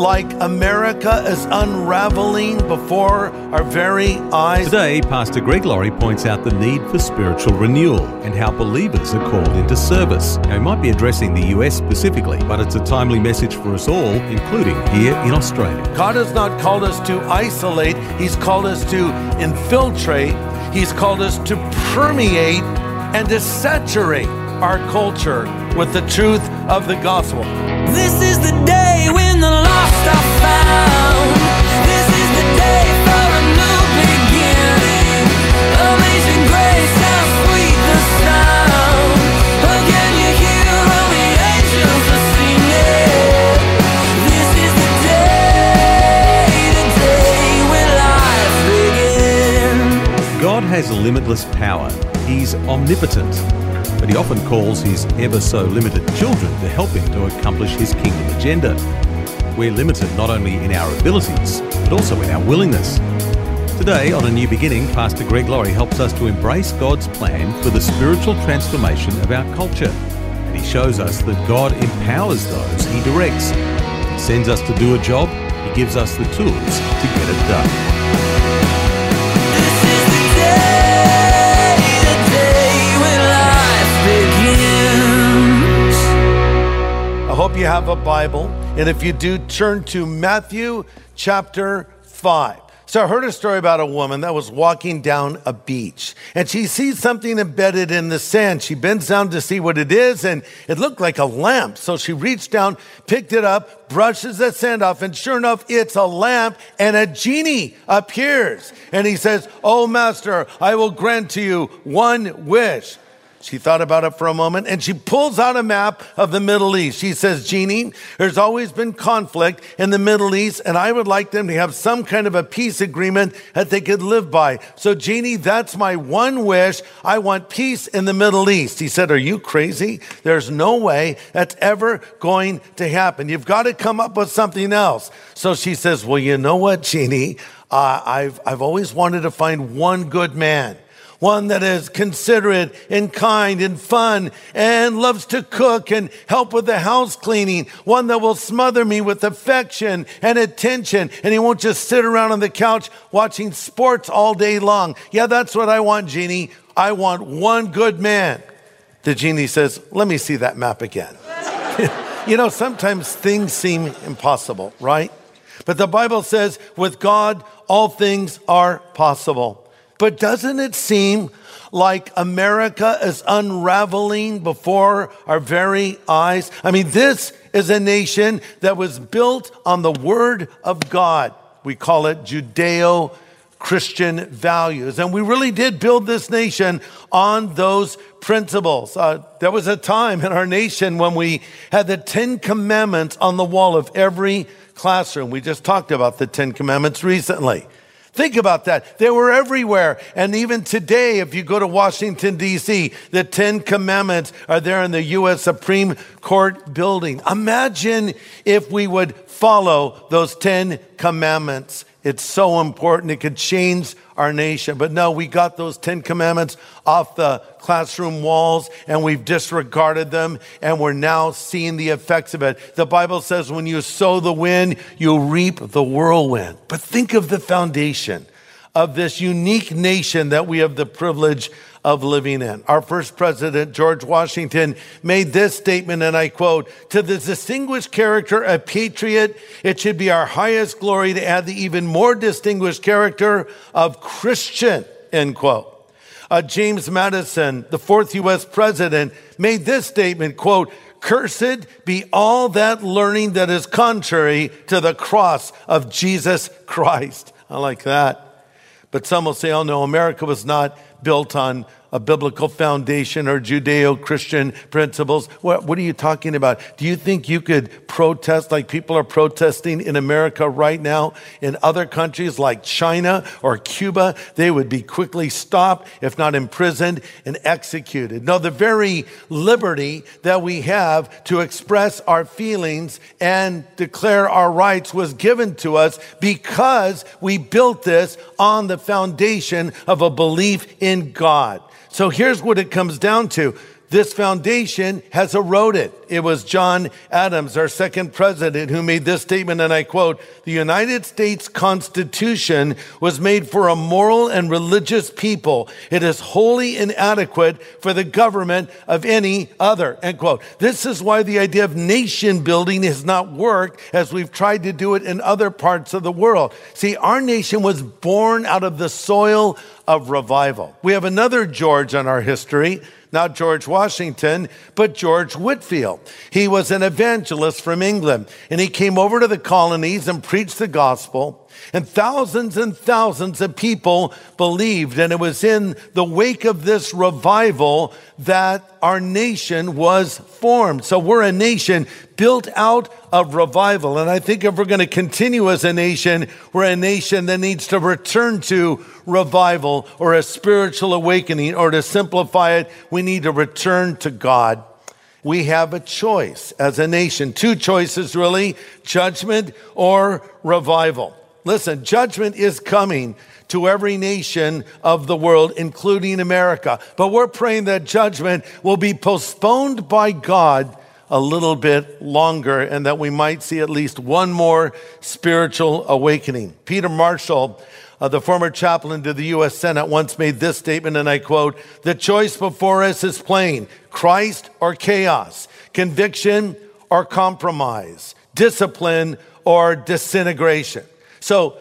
like America is unraveling before our very eyes? Today, Pastor Greg Laurie points out the need for spiritual renewal and how believers are called into service. Now, he might be addressing the US specifically, but it's a timely message for us all, including here in Australia. God has not called us to isolate, He's called us to infiltrate, He's called us to permeate and to saturate our culture with the truth of the gospel. This is the has limitless power. He's omnipotent, but he often calls his ever so limited children to help him to accomplish his kingdom agenda. We're limited not only in our abilities, but also in our willingness. Today, on A New Beginning, Pastor Greg Laurie helps us to embrace God's plan for the spiritual transformation of our culture. And he shows us that God empowers those he directs. He sends us to do a job, he gives us the tools to get it done. This is the day, the day when life begins. I hope you have a Bible. And if you do, turn to Matthew chapter 5. So I heard a story about a woman that was walking down a beach and she sees something embedded in the sand. She bends down to see what it is and it looked like a lamp. So she reached down, picked it up, brushes the sand off and sure enough, it's a lamp and a genie appears. And he says, Oh master, I will grant to you one wish. She thought about it for a moment and she pulls out a map of the Middle East. She says, Jeannie, there's always been conflict in the Middle East and I would like them to have some kind of a peace agreement that they could live by. So Jeannie, that's my one wish. I want peace in the Middle East. He said, are you crazy? There's no way that's ever going to happen. You've got to come up with something else. So she says, well, you know what, Jeannie? Uh, I've, I've always wanted to find one good man one that is considerate and kind and fun and loves to cook and help with the house cleaning, one that will smother me with affection and attention, and he won't just sit around on the couch watching sports all day long. Yeah, that's what I want, Jeannie. I want one good man. The genie says, Let me see that map again. you know, sometimes things seem impossible, right? But the Bible says, with God, all things are possible. But doesn't it seem like America is unraveling before our very eyes? I mean, this is a nation that was built on the Word of God. We call it Judeo Christian values. And we really did build this nation on those principles. Uh, there was a time in our nation when we had the Ten Commandments on the wall of every classroom. We just talked about the Ten Commandments recently. Think about that. They were everywhere. And even today, if you go to Washington, D.C., the Ten Commandments are there in the U.S. Supreme Court building. Imagine if we would follow those Ten Commandments. It's so important. It could change our nation. But no, we got those Ten Commandments off the classroom walls and we've disregarded them and we're now seeing the effects of it. The Bible says when you sow the wind, you reap the whirlwind. But think of the foundation of this unique nation that we have the privilege of living in. Our first president, George Washington, made this statement, and I quote, to the distinguished character of patriot, it should be our highest glory to add the even more distinguished character of Christian, end quote. Uh, James Madison, the fourth U.S. president, made this statement, quote, Cursed be all that learning that is contrary to the cross of Jesus Christ. I like that. But some will say, oh no, America was not built on a biblical foundation or Judeo Christian principles. What, what, are you talking about? Do you think you could protest like people are protesting in America right now? In other countries like China or Cuba, they would be quickly stopped, if not imprisoned and executed. No, the very liberty that we have to express our feelings and declare our rights was given to us because we built this on the foundation of a belief in God. So here's what it comes down to. This foundation has eroded. It was John Adams, our second president, who made this statement, and I quote, the United States Constitution was made for a moral and religious people. It is wholly inadequate for the government of any other, end quote. This is why the idea of nation building has not worked as we've tried to do it in other parts of the world. See, our nation was born out of the soil of revival. We have another George on our history, not George Washington, but George Whitefield. He was an evangelist from England, and he came over to the colonies and preached the gospel. And thousands and thousands of people believed. And it was in the wake of this revival that our nation was formed. So we're a nation built out of revival. And I think if we're going to continue as a nation, we're a nation that needs to return to revival or a spiritual awakening, or to simplify it, we need to return to God. We have a choice as a nation. Two choices, really judgment or revival. Listen, judgment is coming to every nation of the world, including America. But we're praying that judgment will be postponed by God a little bit longer and that we might see at least one more spiritual awakening. Peter Marshall, uh, the former chaplain to the U.S. Senate, once made this statement, and I quote The choice before us is plain Christ or chaos, conviction or compromise, discipline or disintegration. So,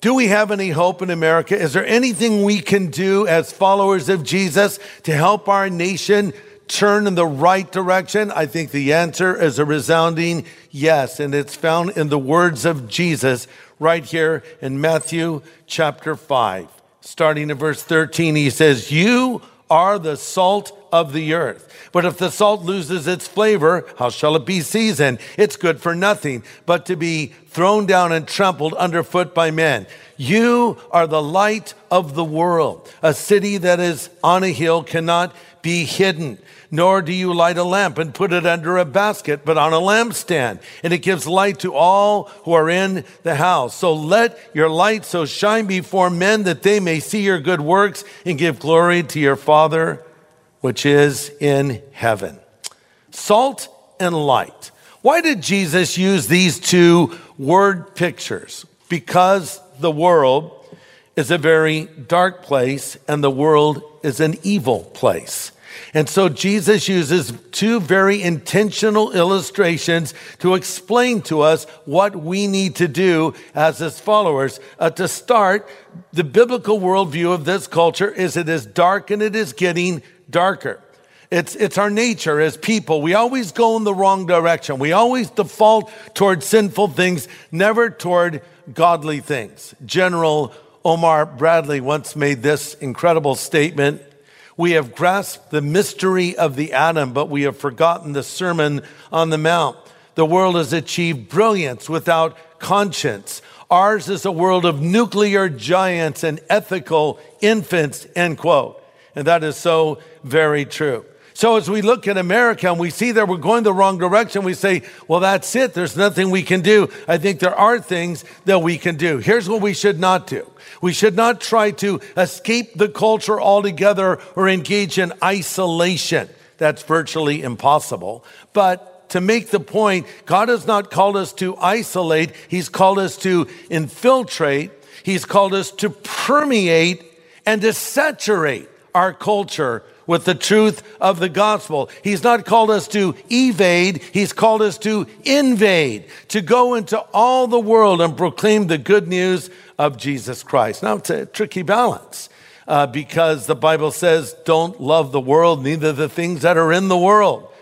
do we have any hope in America? Is there anything we can do as followers of Jesus to help our nation turn in the right direction? I think the answer is a resounding yes. And it's found in the words of Jesus right here in Matthew chapter 5. Starting in verse 13, he says, You are the salt of the earth. But if the salt loses its flavor, how shall it be seasoned? It's good for nothing but to be thrown down and trampled underfoot by men. You are the light of the world. A city that is on a hill cannot be hidden nor do you light a lamp and put it under a basket, but on a lampstand, and it gives light to all who are in the house. So let your light so shine before men that they may see your good works and give glory to your Father which is in heaven. Salt and light. Why did Jesus use these two word pictures? Because the world is a very dark place and the world is an evil place. And so Jesus uses two very intentional illustrations to explain to us what we need to do as his followers. Uh, to start, the biblical worldview of this culture is it is dark and it is getting darker. It's, it's our nature as people. We always go in the wrong direction. We always default toward sinful things, never toward godly things. General Omar Bradley once made this incredible statement we have grasped the mystery of the atom, but we have forgotten the Sermon on the Mount. The world has achieved brilliance without conscience. Ours is a world of nuclear giants and ethical infants, end quote. And that is so very true. So as we look at America and we see that we're going the wrong direction, we say, well, that's it. There's nothing we can do. I think there are things that we can do. Here's what we should not do. We should not try to escape the culture altogether or engage in isolation. That's virtually impossible. But to make the point, God has not called us to isolate. He's called us to infiltrate. He's called us to permeate and to saturate our culture with the truth of the gospel. He's not called us to evade, he's called us to invade, to go into all the world and proclaim the good news of Jesus Christ. Now, it's a tricky balance. Uh, because the Bible says, don't love the world, neither the things that are in the world.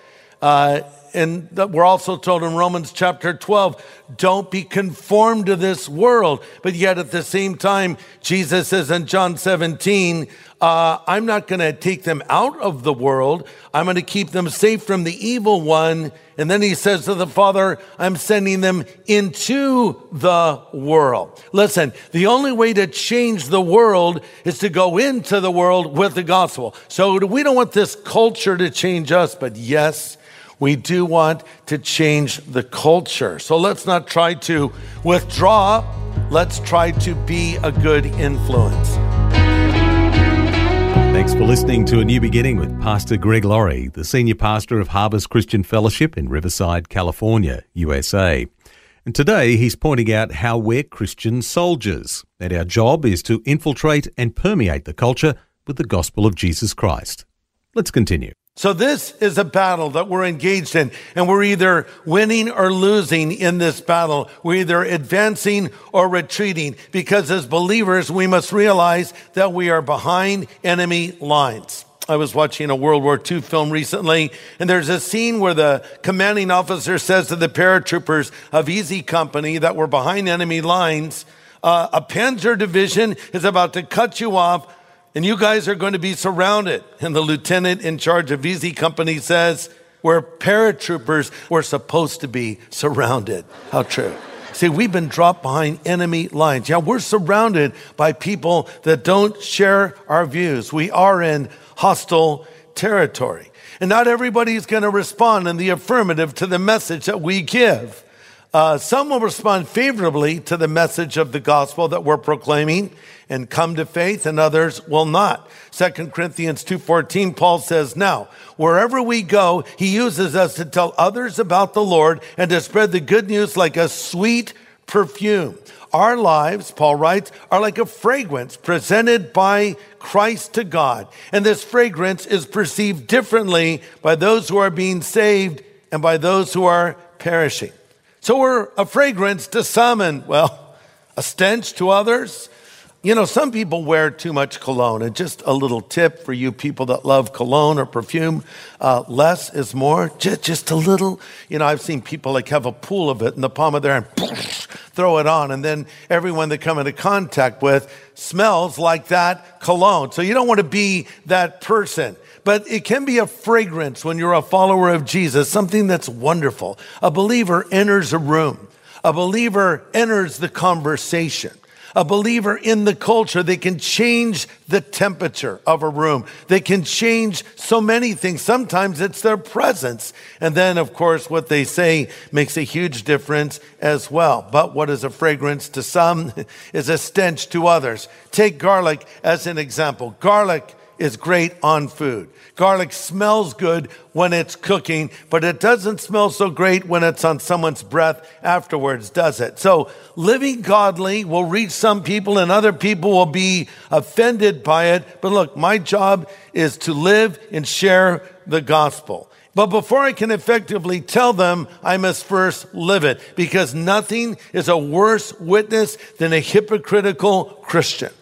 Uh, and we're also told in Romans chapter 12, don't be conformed to this world. But yet at the same time, Jesus says in John 17, uh, I'm not going to take them out of the world. I'm going to keep them safe from the evil one. And then he says to the Father, I'm sending them into the world. Listen, the only way to change the world is to go into the world with the gospel. So we don't want this culture to change us, but yes, we do want to change the culture. So let's not try to withdraw. Let's try to be a good influence. Thanks for listening to A New Beginning with Pastor Greg Laurie, the senior pastor of Harvest Christian Fellowship in Riverside, California, USA. And today he's pointing out how we're Christian soldiers, and our job is to infiltrate and permeate the culture with the gospel of Jesus Christ. Let's continue. So this is a battle that we're engaged in, and we're either winning or losing in this battle. We're either advancing or retreating, because as believers, we must realize that we are behind enemy lines. I was watching a World War II film recently, and there's a scene where the commanding officer says to the paratroopers of Easy Company that were behind enemy lines, uh, a Panzer division is about to cut you off and you guys are going to be surrounded. And the lieutenant in charge of Easy Company says, We're paratroopers We're supposed to be surrounded. How true. See, we've been dropped behind enemy lines. Yeah, we're surrounded by people that don't share our views. We are in hostile territory. And not everybody is going to respond in the affirmative to the message that we give. Uh, some will respond favorably to the message of the gospel that we're proclaiming and come to faith and others will not. 2 Corinthians 2:14 Paul says, "Now, wherever we go, he uses us to tell others about the Lord and to spread the good news like a sweet perfume." Our lives, Paul writes, are like a fragrance presented by Christ to God. And this fragrance is perceived differently by those who are being saved and by those who are perishing. So we're a fragrance to some and, well, a stench to others. You know, some people wear too much cologne. And just a little tip for you people that love cologne or perfume uh, less is more. Just, just a little. You know, I've seen people like have a pool of it in the palm of their hand, throw it on. And then everyone they come into contact with smells like that cologne. So you don't want to be that person but it can be a fragrance when you're a follower of Jesus, something that's wonderful. A believer enters a room. A believer enters the conversation. A believer in the culture, they can change the temperature of a room. They can change so many things. Sometimes it's their presence. And then, of course, what they say makes a huge difference as well. But what is a fragrance to some is a stench to others. Take garlic as an example. Garlic is great on food. Garlic smells good when it's cooking, but it doesn't smell so great when it's on someone's breath afterwards, does it? So living godly will reach some people and other people will be offended by it. But look, my job is to live and share the gospel. But before I can effectively tell them, I must first live it because nothing is a worse witness than a hypocritical Christian.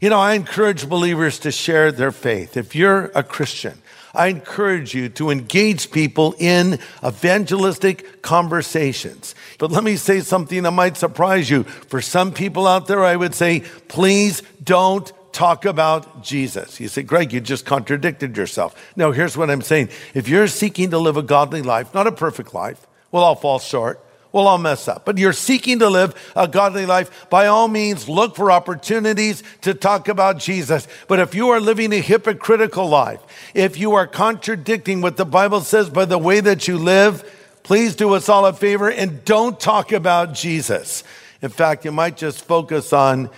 You know, I encourage believers to share their faith. If you're a Christian, I encourage you to engage people in evangelistic conversations. But let me say something that might surprise you. For some people out there, I would say, please don't talk about Jesus. You say, Greg, you just contradicted yourself. No, here's what I'm saying. If you're seeking to live a godly life, not a perfect life, we'll all fall short. We'll all mess up. But you're seeking to live a godly life. By all means, look for opportunities to talk about Jesus. But if you are living a hypocritical life, if you are contradicting what the Bible says by the way that you live, please do us all a favor and don't talk about Jesus. In fact, you might just focus on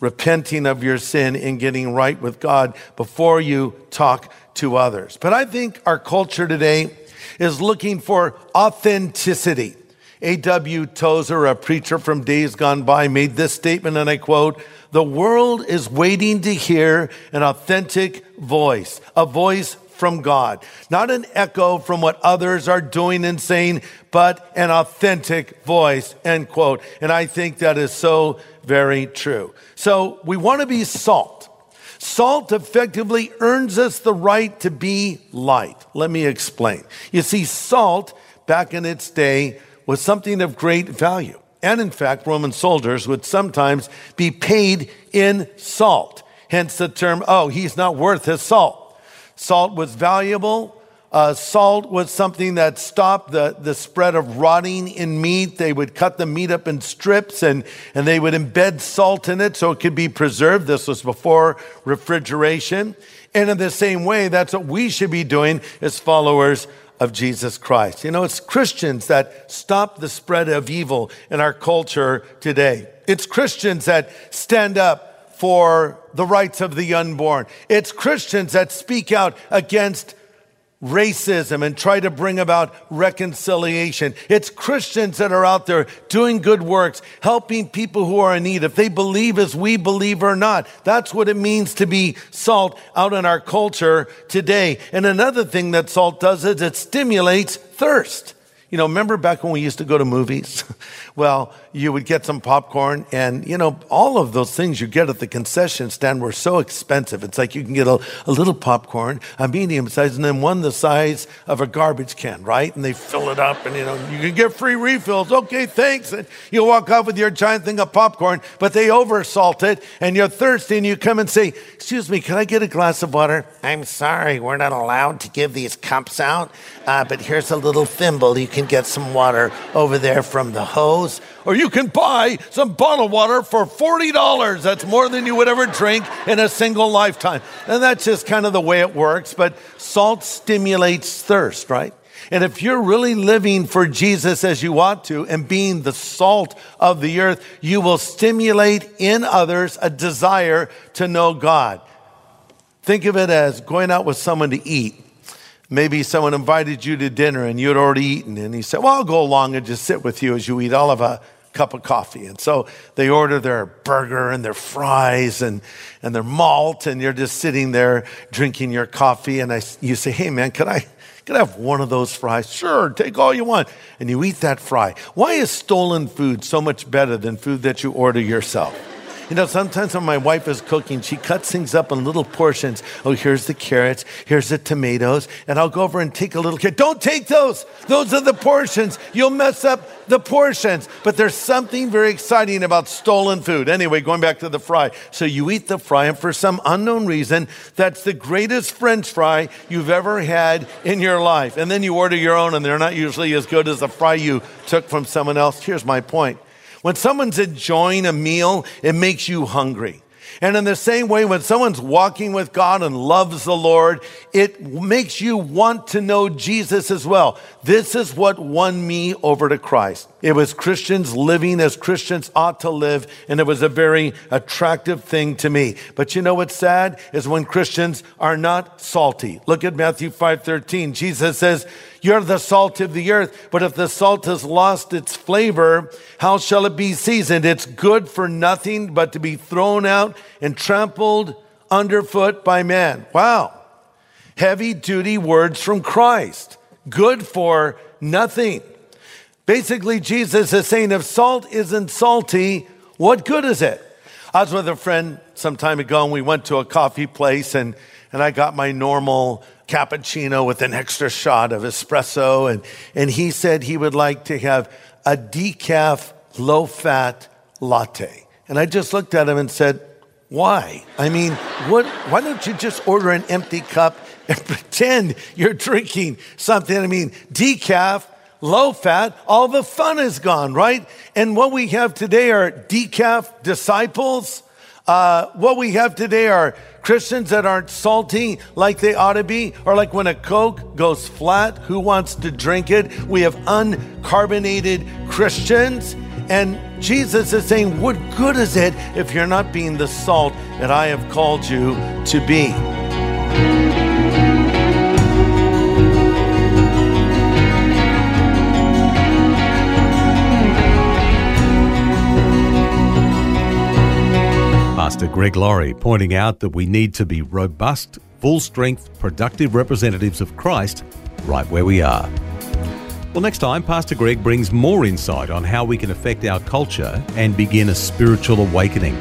repenting of your sin and getting right with God before you talk to others. But I think our culture today is looking for authenticity. A.W. Tozer, a preacher from days gone by, made this statement, and I quote, the world is waiting to hear an authentic voice, a voice from God, not an echo from what others are doing and saying, but an authentic voice, end quote. And I think that is so very true. So we want to be salt. Salt effectively earns us the right to be light. Let me explain. You see, salt back in its day was something of great value. And in fact, Roman soldiers would sometimes be paid in salt. Hence the term, oh, he's not worth his salt. Salt was valuable. Uh, salt was something that stopped the, the spread of rotting in meat. They would cut the meat up in strips and, and they would embed salt in it so it could be preserved. This was before refrigeration. And in the same way, that's what we should be doing as followers of Jesus Christ. You know, it's Christians that stop the spread of evil in our culture today. It's Christians that stand up for the rights of the unborn. It's Christians that speak out against racism and try to bring about reconciliation. It's Christians that are out there doing good works, helping people who are in need, if they believe as we believe or not. That's what it means to be salt out in our culture today. And another thing that salt does is it stimulates thirst. You know, remember back when we used to go to movies? well, you would get some popcorn, and, you know, all of those things you get at the concession stand were so expensive. It's like you can get a, a little popcorn, a medium size, and then one the size of a garbage can, right? And they fill it up, and, you know, you can get free refills. Okay, thanks. And you walk off with your giant thing of popcorn, but they oversalt it, and you're thirsty, and you come and say, Excuse me, can I get a glass of water? I'm sorry, we're not allowed to give these cups out, uh, but here's a little thimble. You can get some water over there from the hose, or you can buy some bottled water for $40. That's more than you would ever drink in a single lifetime. And that's just kind of the way it works. But salt stimulates thirst, right? And if you're really living for Jesus as you ought to and being the salt of the earth, you will stimulate in others a desire to know God. Think of it as going out with someone to eat. Maybe someone invited you to dinner and you had already eaten, and he said, Well, I'll go along and just sit with you as you eat all of a cup of coffee. And so they order their burger and their fries and, and their malt, and you're just sitting there drinking your coffee. And I, you say, Hey, man, could I, could I have one of those fries? Sure, take all you want. And you eat that fry. Why is stolen food so much better than food that you order yourself? You know, sometimes when my wife is cooking, she cuts things up in little portions. Oh, here's the carrots, here's the tomatoes, and I'll go over and take a little carrot. Don't take those. Those are the portions. You'll mess up the portions. But there's something very exciting about stolen food. Anyway, going back to the fry. So you eat the fry, and for some unknown reason, that's the greatest French fry you've ever had in your life. And then you order your own, and they're not usually as good as the fry you took from someone else. Here's my point. When someone's enjoying a meal, it makes you hungry. And in the same way, when someone's walking with God and loves the Lord, it makes you want to know Jesus as well. This is what won me over to Christ. It was Christians living as Christians ought to live, and it was a very attractive thing to me. But you know what's sad is when Christians are not salty. Look at Matthew 5:13. Jesus says, "You're the salt of the earth, but if the salt has lost its flavor, how shall it be seasoned? It's good for nothing but to be thrown out and trampled underfoot by man." Wow. Heavy duty words from Christ. Good for nothing. Basically, Jesus is saying if salt isn't salty, what good is it? I was with a friend some time ago and we went to a coffee place and, and I got my normal cappuccino with an extra shot of espresso. And, and he said he would like to have a decaf low fat latte. And I just looked at him and said, why? I mean, what, why don't you just order an empty cup and pretend you're drinking something? I mean, decaf, low fat, all the fun is gone, right? And what we have today are decaf disciples. Uh, what we have today are Christians that aren't salty like they ought to be, or like when a Coke goes flat, who wants to drink it? We have uncarbonated Christians. And Jesus is saying, What good is it if you're not being the salt that I have called you to be? Pastor Greg Laurie pointing out that we need to be robust, full strength, productive representatives of Christ right where we are. Well, next time, Pastor Greg brings more insight on how we can affect our culture and begin a spiritual awakening.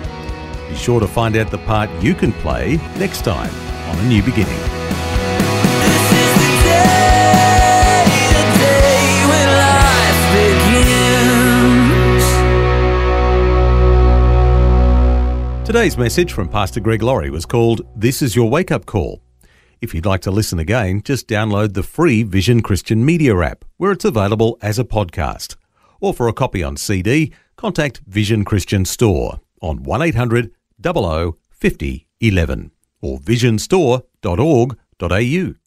Be sure to find out the part you can play next time on A New Beginning. Today's message from Pastor Greg Laurie was called This is Your Wake Up Call. If you'd like to listen again, just download the free Vision Christian Media app, where it's available as a podcast. Or for a copy on CD, contact Vision Christian Store on 1800 00 50 11 or visionstore.org.au.